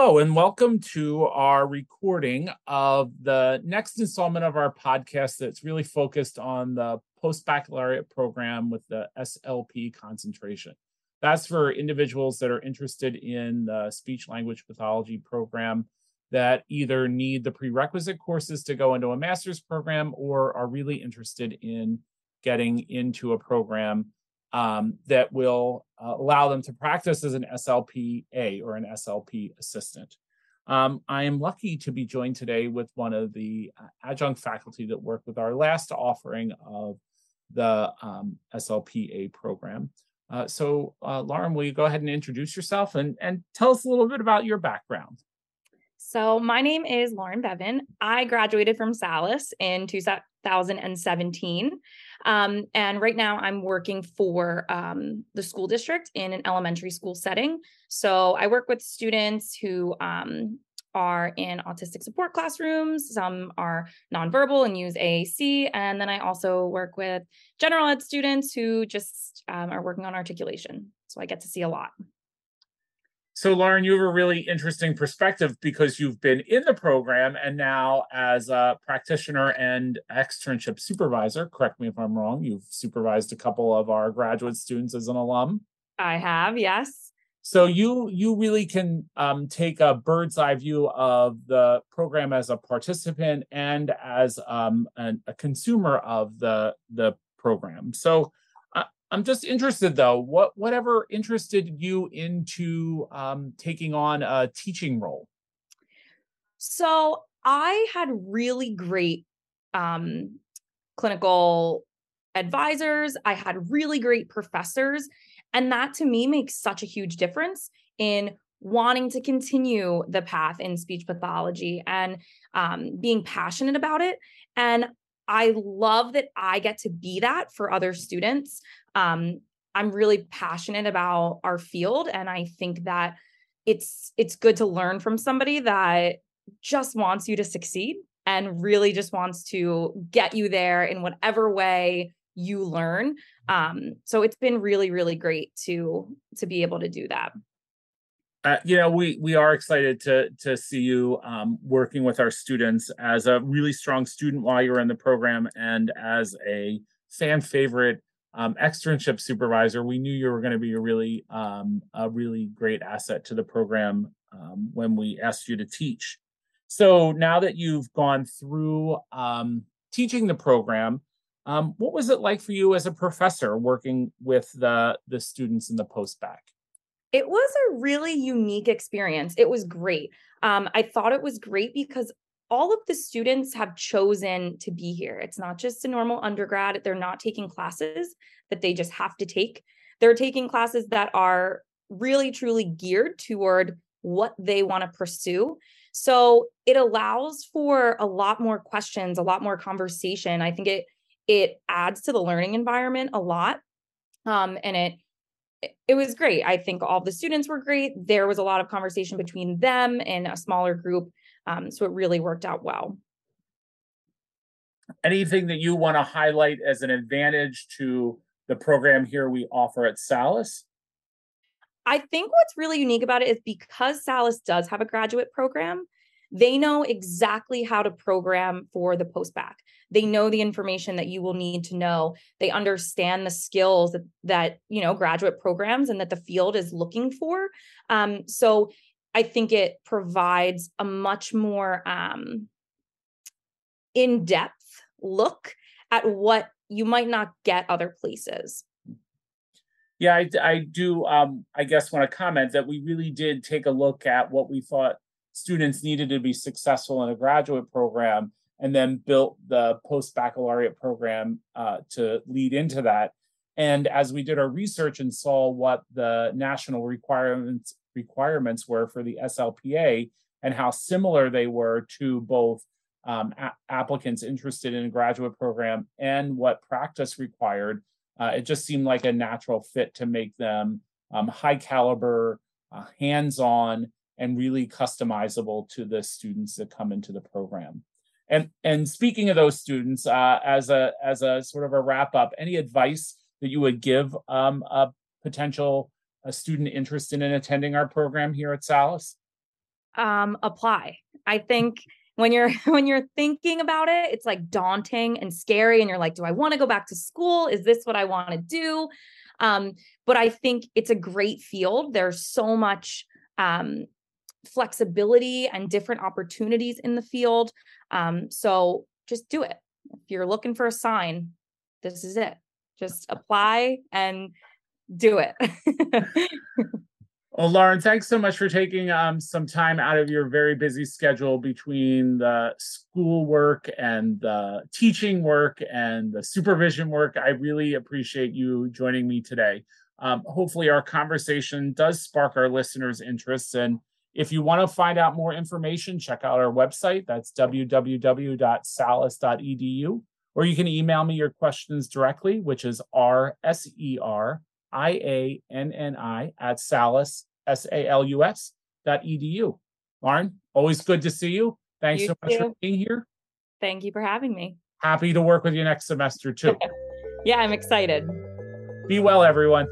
Hello, and welcome to our recording of the next installment of our podcast that's really focused on the post baccalaureate program with the SLP concentration. That's for individuals that are interested in the speech language pathology program that either need the prerequisite courses to go into a master's program or are really interested in getting into a program um, that will uh, allow them to practice as an SLPA or an SLP assistant. Um, I am lucky to be joined today with one of the uh, adjunct faculty that worked with our last offering of the um, SLPA program. Uh, so, uh, Lauren, will you go ahead and introduce yourself and, and tell us a little bit about your background? So, my name is Lauren Bevan. I graduated from Salus in 2017. Um, and right now I'm working for um, the school district in an elementary school setting. So I work with students who um, are in autistic support classrooms, some are nonverbal and use AAC. And then I also work with general ed students who just um, are working on articulation. So I get to see a lot. So, Lauren, you have a really interesting perspective because you've been in the program and now, as a practitioner and externship supervisor, correct me if I'm wrong, you've supervised a couple of our graduate students as an alum. I have, yes. So you you really can um, take a bird's eye view of the program as a participant and as um, an, a consumer of the the program. So I'm just interested though, what whatever interested you into um, taking on a teaching role? So I had really great um, clinical advisors. I had really great professors. And that to me makes such a huge difference in wanting to continue the path in speech pathology and um, being passionate about it. And I love that I get to be that for other students. Um, I'm really passionate about our field, and I think that it's it's good to learn from somebody that just wants you to succeed and really just wants to get you there in whatever way you learn. Um, so it's been really, really great to to be able to do that. Uh, you know, we we are excited to to see you um, working with our students as a really strong student while you're in the program and as a fan favorite um, externship supervisor. We knew you were going to be a really um, a really great asset to the program um, when we asked you to teach. So now that you've gone through um, teaching the program, um, what was it like for you as a professor working with the the students in the post bac? It was a really unique experience. It was great. Um, I thought it was great because all of the students have chosen to be here. It's not just a normal undergrad. They're not taking classes that they just have to take. They're taking classes that are really, truly geared toward what they want to pursue. So it allows for a lot more questions, a lot more conversation. I think it it adds to the learning environment a lot. Um, and it it was great. I think all the students were great. There was a lot of conversation between them and a smaller group. Um, so it really worked out well. Anything that you want to highlight as an advantage to the program here we offer at Salus? I think what's really unique about it is because Salus does have a graduate program, they know exactly how to program for the post bac. They know the information that you will need to know. They understand the skills that, that you know graduate programs and that the field is looking for. Um, so I think it provides a much more um, in depth look at what you might not get other places. Yeah, I, I do. Um, I guess want to comment that we really did take a look at what we thought students needed to be successful in a graduate program and then built the post baccalaureate program uh, to lead into that. And as we did our research and saw what the national requirements requirements were for the SLPA and how similar they were to both um, a- applicants interested in a graduate program and what practice required, uh, it just seemed like a natural fit to make them um, high caliber, uh, hands on, and really customizable to the students that come into the program. And and speaking of those students, uh, as a as a sort of a wrap up, any advice that you would give um, a potential a student interested in attending our program here at Salus? um, apply. I think when you're when you're thinking about it, it's like daunting and scary, and you're like, do I want to go back to school? Is this what I want to do? Um, but I think it's a great field. There's so much um, flexibility and different opportunities in the field. Um, so just do it. If you're looking for a sign, this is it. Just apply and do it. well, Lauren, thanks so much for taking um, some time out of your very busy schedule between the school work and the teaching work and the supervision work. I really appreciate you joining me today. Um, hopefully, our conversation does spark our listeners' interests. And if you want to find out more information, check out our website. That's www.salus.edu. Or you can email me your questions directly, which is R S E R I A N N I at salus, S A L U S dot edu. Lauren, always good to see you. Thanks you so much too. for being here. Thank you for having me. Happy to work with you next semester too. yeah, I'm excited. Be well, everyone.